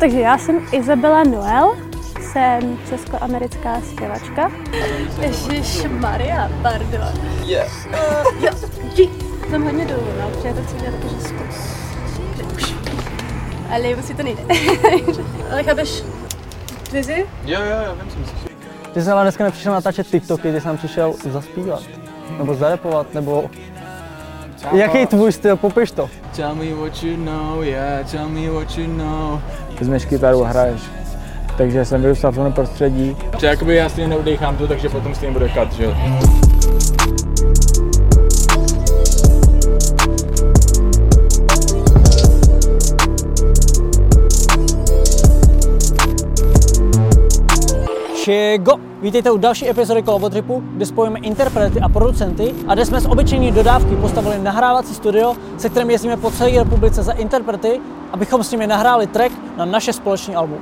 Takže já jsem Izabela Noel, jsem českoamerická zpěvačka. Ježíš Maria, pardon. Yeah. Uh, jo, dík. Jsem hodně dolů, no, protože já to chci dělat jakože skos. Ale už si to nejde. Ale chápeš, vizi? Jo, jo, jo, vím, co myslíš. Ty jsi ale dneska nepřišel natáčet TikToky, ty jsi nám přišel zaspívat. Nebo zarepovat, nebo... Jaký je tvůj styl, popiš to. Tell me what you know, yeah, tell me what you know. Vezmeš kytaru a hraješ. Takže jsem vyrůstal v tom prostředí. Že jakoby já stejně neudechám to, takže potom stejně bude kat, že jo. Čego? Vítejte u další epizody Kolobotripu, kde spojíme interprety a producenty a kde jsme z obyčejné dodávky postavili nahrávací studio, se kterým jezdíme po celé republice za interprety, abychom s nimi nahráli track na naše společné album.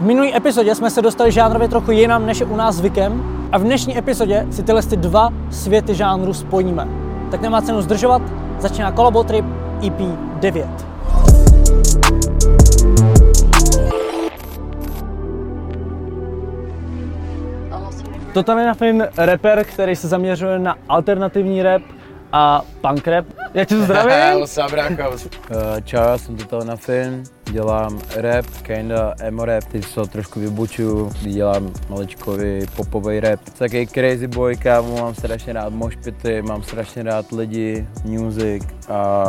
V minulé epizodě jsme se dostali žánrově trochu jinam, než je u nás zvykem a v dnešní epizodě si tyhle ty dva světy žánru spojíme. Tak nemá cenu zdržovat, začíná Kolobotrip EP 9. Totally Nothing rapper, který se zaměřuje na alternativní rap a punk rap. Já tě zdravím. Brácho? Eh, Čau, já jsem Total na film, dělám rap, kinda emo rap, teď se trošku vybučuju, dělám maličkový popový rap. Taky crazy boy, kámo, mám strašně rád mošpity, mám strašně rád lidi, music a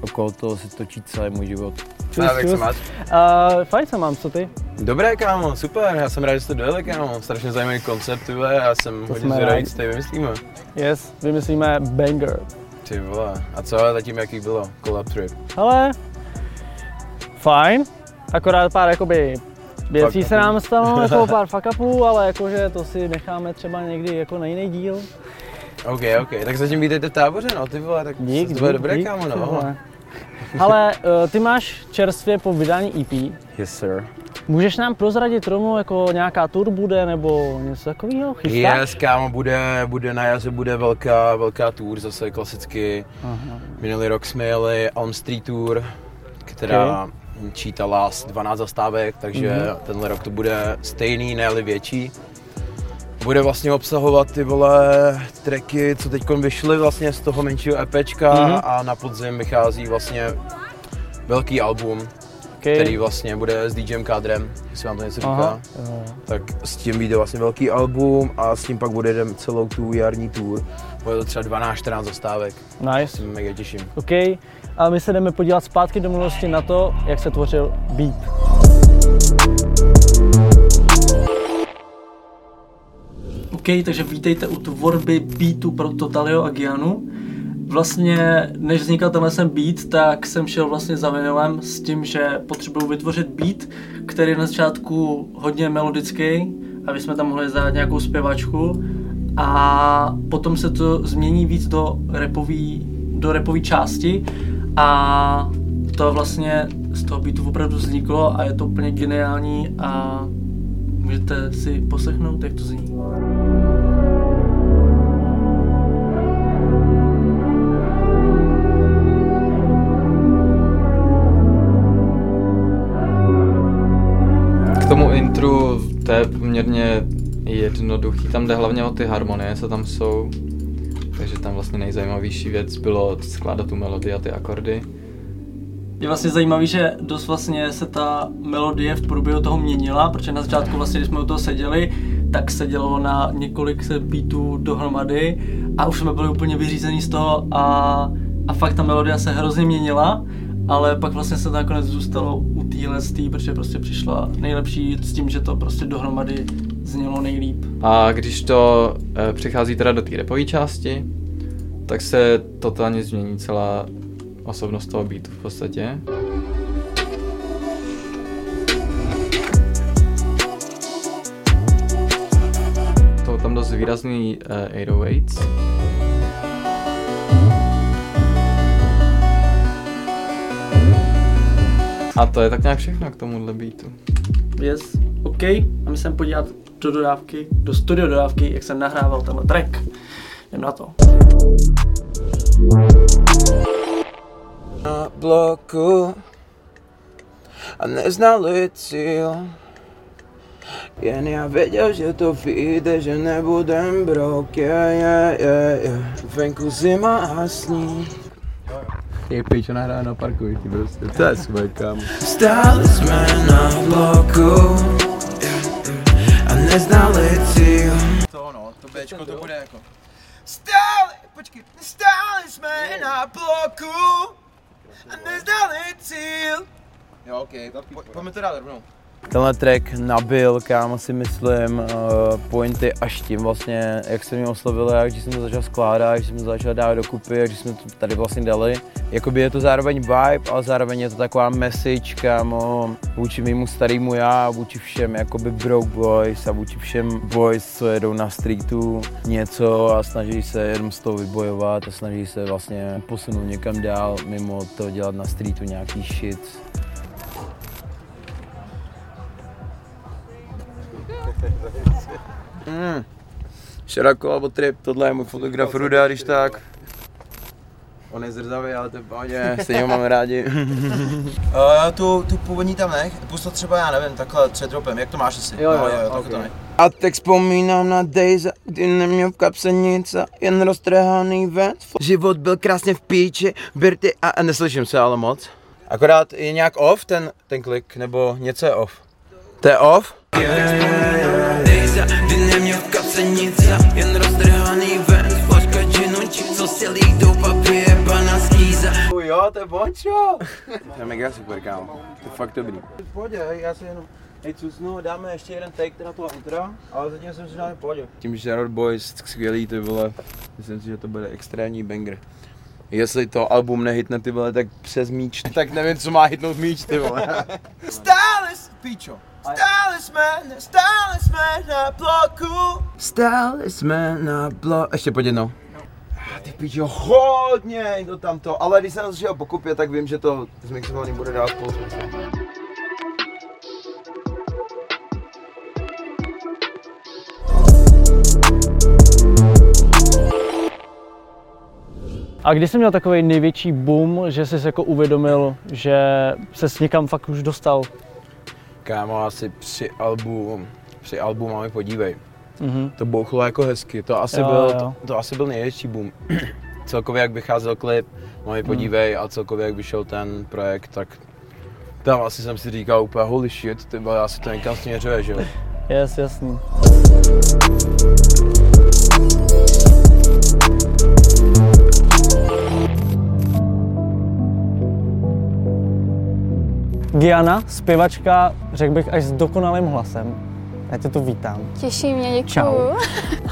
okolo toho se točí celý můj život. Čus, jak se čus. Uh, fajn se mám, co ty? Dobré, kámo, super, já jsem rád, že jste dojeli, kámo. Strašně zajímavý koncept, ty vole, já jsem hodně jsme zvědavý, co tady vymyslíme. Yes, vymyslíme banger. Ty vole, a co zatím jaký bylo? Collab trip. Ale fajn, akorát pár jakoby věcí se nám stalo, jako pár fuck upů, ale jakože to si necháme třeba někdy jako na jiný díl. OK, OK, tak zatím vítejte v táboře, no, ty vole, tak Dík, to bude dík, dobré, dík, kámo, no. vole. Ale uh, ty máš čerstvě po vydání EP. Yes, sir. Můžeš nám prozradit rovnou, jako nějaká tour bude, nebo něco takového? Chystáš? Yes, kámo, bude, bude na jaře, bude velká, velká tour, zase klasicky. Aha. Minulý rok jsme jeli Elm Street Tour, která okay. čítala asi 12 zastávek, takže Mhm. mm-hmm. tenhle rok to bude stejný, ne větší. Bude vlastně obsahovat ty vole tracky, co teď vyšly vlastně z toho menšího EPčka Mhm. mm-hmm. a na podzim vychází vlastně velký album, Okay. který vlastně bude s DJem Kádrem, jestli vám to něco říká. Aha. Tak s tím vyjde vlastně velký album a s tím pak bude jdem celou tu jarní tour. Bude to třeba 12-14 zastávek, Nice. se mega těším. OK. A my se jdeme podívat zpátky do minulosti na to, jak se tvořil beat. Takže vítejte u tvorby beatu pro Totalio a Gianu. Vlastně, než vznikal tenhle sem beat, tak jsem šel vlastně za vinylem s tím, že potřebuju vytvořit beat, který je na začátku hodně melodický, aby jsme tam mohli dát nějakou zpěvačku a potom se to změní víc do repový, do repový části a to vlastně z toho beatu opravdu vzniklo a je to úplně geniální a můžete si poslechnout, jak to zní. K tomu intru, to je poměrně jednoduchý, tam jde hlavně o ty harmonie, co tam jsou. Takže tam vlastně nejzajímavější věc bylo skládat tu melodii a ty akordy. Je vlastně zajímavý, že dost vlastně se ta melodie v průběhu toho měnila, protože na začátku vlastně, když jsme u toho seděli, tak se dělalo na několik se beatů dohromady a už jsme byli úplně vyřízení z toho a, a fakt ta melodie se hrozně měnila, ale pak vlastně se to nakonec zůstalo u téhle stý, protože prostě přišla nejlepší s tím, že to prostě dohromady znělo nejlíp. A když to e, přichází teda do té repové části, tak se totálně změní celá osobnost toho beatu v podstatě. Jsou tam dost výrazný e, 808s. A to je tak nějak všechno k tomuhle beatu. Yes, OK. A my jsem podívat do dodávky, do studio dodávky, jak jsem nahrával tenhle track. Jdem na to. Bloku a neznali cíl. Jen já věděl, že to vyjde, že nebudem brok, yeah, yeah, yeah, yeah. Venku zima a sní. Ty pič, ona hraje na parkovišti prostě, to je svoje kámo. Stáli jsme na bloku a neznali cíl. To no, to Bčko to bude jako. Stáli, počkej, stáli jsme na bloku a neznali cíl. Jo, ok, po, pojďme to dát rovnou. Tenhle track nabil, kámo si myslím, uh, pointy až tím vlastně, jak se mě oslovilo, jak jsem to začal skládat, když jsem to začal dávat dokupy, když jsme to tady vlastně dali. Jakoby je to zároveň vibe, ale zároveň je to taková message, kámo, vůči mýmu starému já, vůči všem jakoby broke boys a vůči všem boys, co jedou na streetu něco a snaží se jenom z toho vybojovat a snaží se vlastně posunout někam dál, mimo to dělat na streetu nějaký shit. Širako alebo trip, tohle je můj fotograf Ruda, když tak. On je zrzavý, ale to je v pohodě, stejně ho máme rádi. uh, tu, tu původní tam nech, pust to třeba, já nevím, takhle před dropem, jak to máš asi? Jo, jo, no, jo, okay. to nech. A tak vzpomínám na days, kdy neměl v kapse nic a jen roztrhaný ven. Život byl krásně v píči, Birty a, a neslyším se ale moc. Akorát je nějak off ten, ten klik, nebo něco je off. To je off? Kdy neměl v kapse nic a jen roztrhaný ven Flaška džinu, co si lídou papír, pana skýza Jo, to je bončo! to je mega super, kámo. To je fakt dobrý. V pohodě, hej, já si jenom Hej, cusnu, dáme ještě jeden take na toho intro, ale zatím jsem si dal pohodě. Tím, že Road Boys skvělý, ty vole, myslím si, že to bude extrémní banger. Jestli to album nehitne, ty vole, tak přes míč, tak nevím, co má hitnout míč, ty vole. Stále, píčo. Stále jsme, na bloku. Stále jsme na bloku. Ještě pojď jednou. Ah, Ty píčo, hodně to tamto, ale když jsem to šel pokupě, tak vím, že to zmixovaný bude dát spolu. A kdy jsi měl takový největší boom, že jsi jako uvědomil, že se někam fakt už dostal? Kámo, asi při albu, při albu máme podívej. Mhm. To bouchlo jako hezky, to asi, Jo, byl, jo. to, to asi byl největší boom. celkově jak vycházel klip, máme podívej a celkově jak vyšel ten projekt, tak tam asi jsem si říkal úplně holy shit, ty vole, asi to někam směřuje, že jo. Yes, jasný. Giana, zpěvačka, řekl bych, až s dokonalým hlasem. Já tě tu vítám. Těší mě, děkuju. Čau.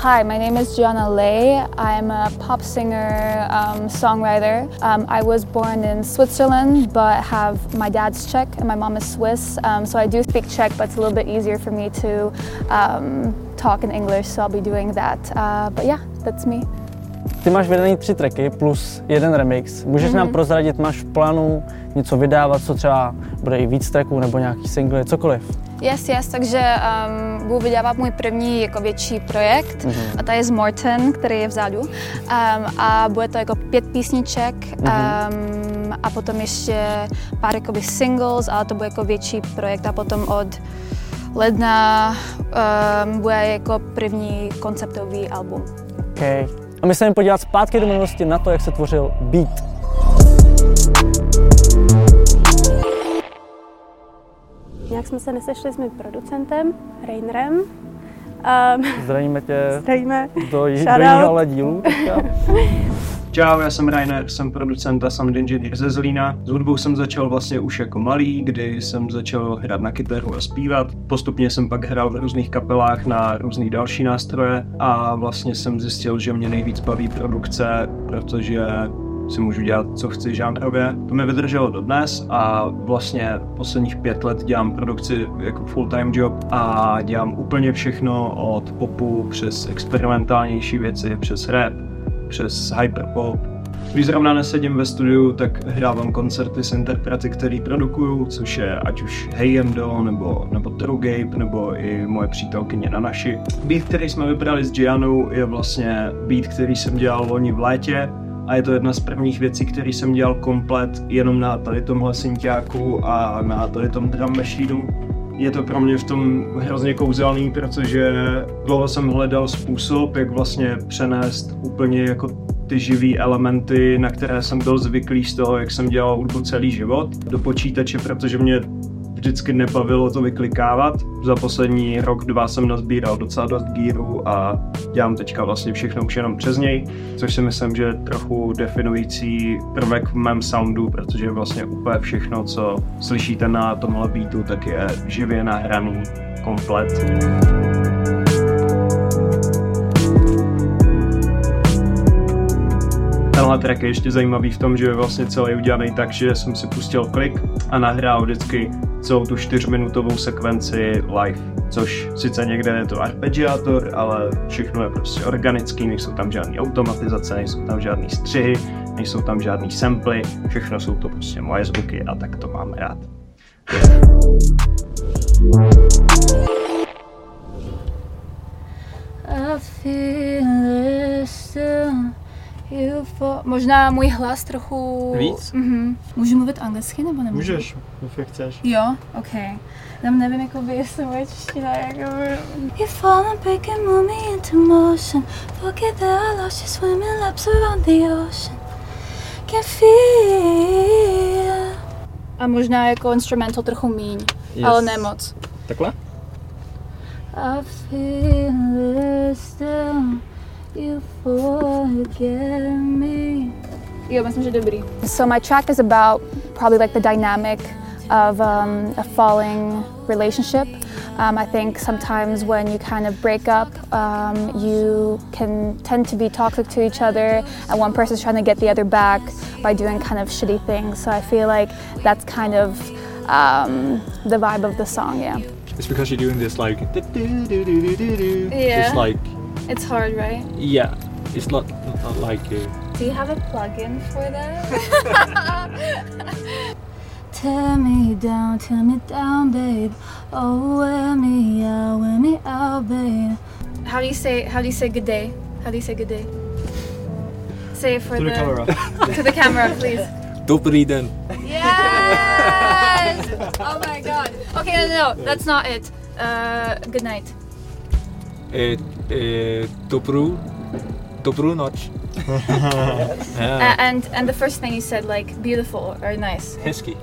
Hi, my name is Gianna Lay. I'm a pop singer, um, songwriter. Um, I was born in Switzerland, but have my dad's Czech and my mom is Swiss. Um, so I do speak Czech, but it's a little bit easier for me to um, talk in English. So I'll be doing that. Uh, but yeah, that's me. Ty máš vydaný tři tracky plus jeden remix. Můžeš Mhm. nám prozradit, máš v plánu něco vydávat, co třeba bude i víc tracků nebo nějaký singly, cokoliv? Yes, yes, takže um, budu vydávat můj první jako větší projekt Mhm. a to je z Morton, který je vzadu. Um, a bude to jako pět písniček Mhm. um, a potom ještě pár jakoby singles, ale to bude jako větší projekt a potom od ledna um, bude jako první konceptový album. Okay. A my se jdeme podívat zpátky do minulosti na to, jak se tvořil beat. Nějak jsme se nesešli s mým producentem, Rainerem. Um, Zdravíme tě zdravíme. do, do jiného dílu. Čau, já jsem Rainer, jsem producent a sound engineer ze Zlína. S hudbou jsem začal vlastně už jako malý, kdy jsem začal hrát na kytaru a zpívat. Postupně jsem pak hrál v různých kapelách na různé další nástroje a vlastně jsem zjistil, že mě nejvíc baví produkce, protože si můžu dělat, co chci žánrově. To mi vydrželo dodnes a vlastně posledních pět let dělám produkci jako full-time job a dělám úplně všechno od popu přes experimentálnější věci, přes rap, přes hyperpop. Když zrovna nesedím ve studiu, tak hrávám koncerty s interprety, který produkuju, což je ať už Hey Endo, nebo, nebo True Gabe, nebo i moje přítelkyně na naši. Beat, který jsme vybrali s Gianou, je vlastně beat, který jsem dělal loni v létě a je to jedna z prvních věcí, které jsem dělal komplet jenom na tady tomhle synťáku a na tady tom drum machineu. Je to pro mě v tom hrozně kouzelný, protože dlouho jsem hledal způsob, jak vlastně přenést úplně jako ty živý elementy, na které jsem byl zvyklý z toho, jak jsem dělal hudbu celý život, do počítače, protože mě vždycky nebavilo to vyklikávat. Za poslední rok, dva jsem nazbíral docela dost gíru a dělám teďka vlastně všechno už jenom přes něj, což si myslím, že je trochu definující prvek v mém soundu, protože vlastně úplně všechno, co slyšíte na tomhle beatu, tak je živě nahraný komplet. Tenhle track je ještě zajímavý v tom, že je vlastně celý udělaný tak, že jsem si pustil klik a nahrál vždycky celou tu čtyřminutovou sekvenci live. Což sice někde je to arpeggiátor, ale všechno je prostě organický, nejsou tam žádné automatizace, nejsou tam žádné střihy, nejsou tam žádné samply, všechno jsou to prostě moje zvuky a tak to mám rád. I feel it still. Fall. Možná můj hlas trochu... Víc? Mhm. Můžu mluvit anglicky nebo nemůžu? Můžeš, jak chceš. Jo, ok. Tam nevím, jako by, jestli moje čeština, jako by... You fall and break and move me into motion Forget that I lost you swimming laps around the ocean Can feel A možná jako instrumental trochu míň, yes. ale ne moc. Takhle? I feel it still You forget me Jo, myslím, že dobrý. So my track is about probably like the dynamic of um, a falling relationship. Um, I think sometimes when you kind of break up, um, you can tend to be toxic to each other, and one person's trying to get the other back by doing kind of shitty things. So I feel like that's kind of um, the vibe of the song, yeah. It's because you're doing this like Yeah. It's like It's hard, right? yeah, it's not, not like uh, Do you have a plug-in for that? tear me down, tear me down, babe. Oh, wear me out, wear me out, babe. How do you say? How do you say good day? How do you say good day? Say it for to the camera. to the camera, please. Dobrý den. Yes! oh my god. Okay, no, no, that's not it. Uh, good night. Eh, eh, dobrou, dobrou noc. Uh, yeah. and and the first thing you said, like beautiful or nice. Hezky.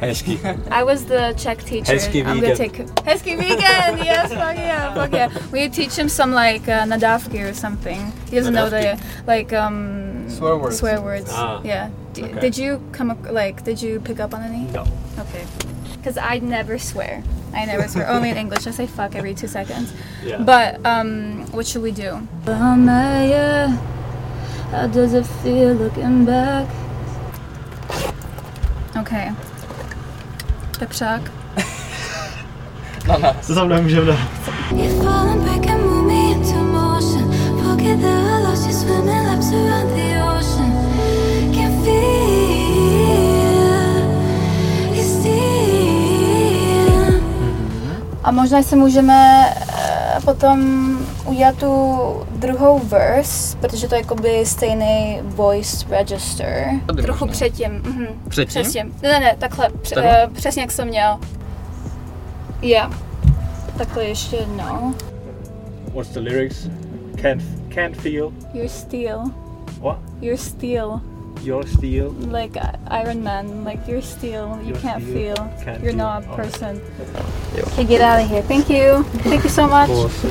Hezky. I was the Czech teacher. Hezky I'm gonna take Hezky weekend. yes, fuck yeah, fuck yeah. We teach him some like uh, nadavki or something. He doesn't know the like um Swear words. Swear words. Ah. Yeah. D- Okay. Did you come ac- like? Did you pick up on any? No. Okay. Because I never swear. I never swear. Only in English. I say fuck every two seconds. Yeah. But um, what should we do? How does it feel looking back? Okay. Pepřák. Co tam nemůžeme dát? You fall and break A možná si můžeme eh, potom udělat tu druhou verse, protože to je jakoby stejný voice register. Tady Trochu možná. předtím. Mhm. Předtím? Předtím. Ne, ne, ne, takhle. Pře- Takhle? eh, přesně jak jsem měl. Yeah. Takhle ještě jednou. What's the lyrics? Can't can't feel. You're steel. What? You're steel. You're steel. Like uh, Iron Man. Like you're steel. You You're can't steel. feel. Can't You're feel. not a person. Okay, get out of here. Thank you. Thank you so much. Course.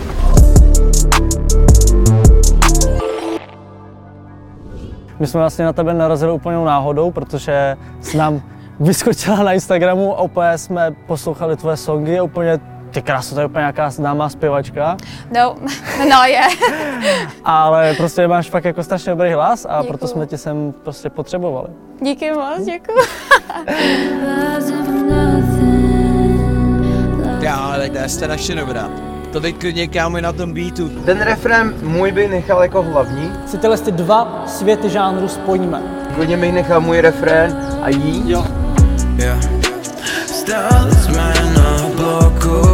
My jsme vlastně na tebe narazili úplnou náhodou, protože s nám vyskočila na Instagramu a úplně jsme poslouchali tvoje songy a úplně ty krásu, to je úplně nějaká známá zpěvačka, No, no yeah. ale prostě máš fakt jako strašně dobrý hlas a Děkuju. proto jsme tě sem prostě potřebovali. Díky moc, děkuji. Já, ale to je strašně dobrá. To teď klidně kámo na tom beatu. Ten refrén můj by nechal jako hlavní. Si tyhle ty dva světy žánru spojíme. Klidně bych nechal můj refrén a jí. Jo. Yeah. Stáli jsme na bloku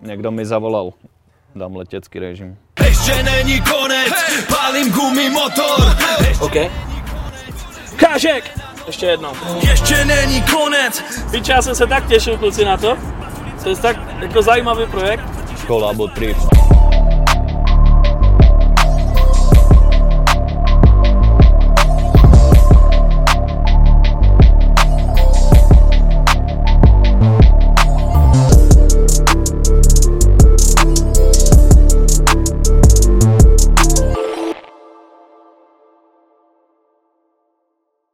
Někdo mi zavolal. Dám letecký režim. Ještě není konec, pálím gumy motor. OK. Kážek! Ještě jednou. Ještě není konec. Víš, já jsem se tak těšil kluci na to. To je tak jako zajímavý projekt. Kolabo trip.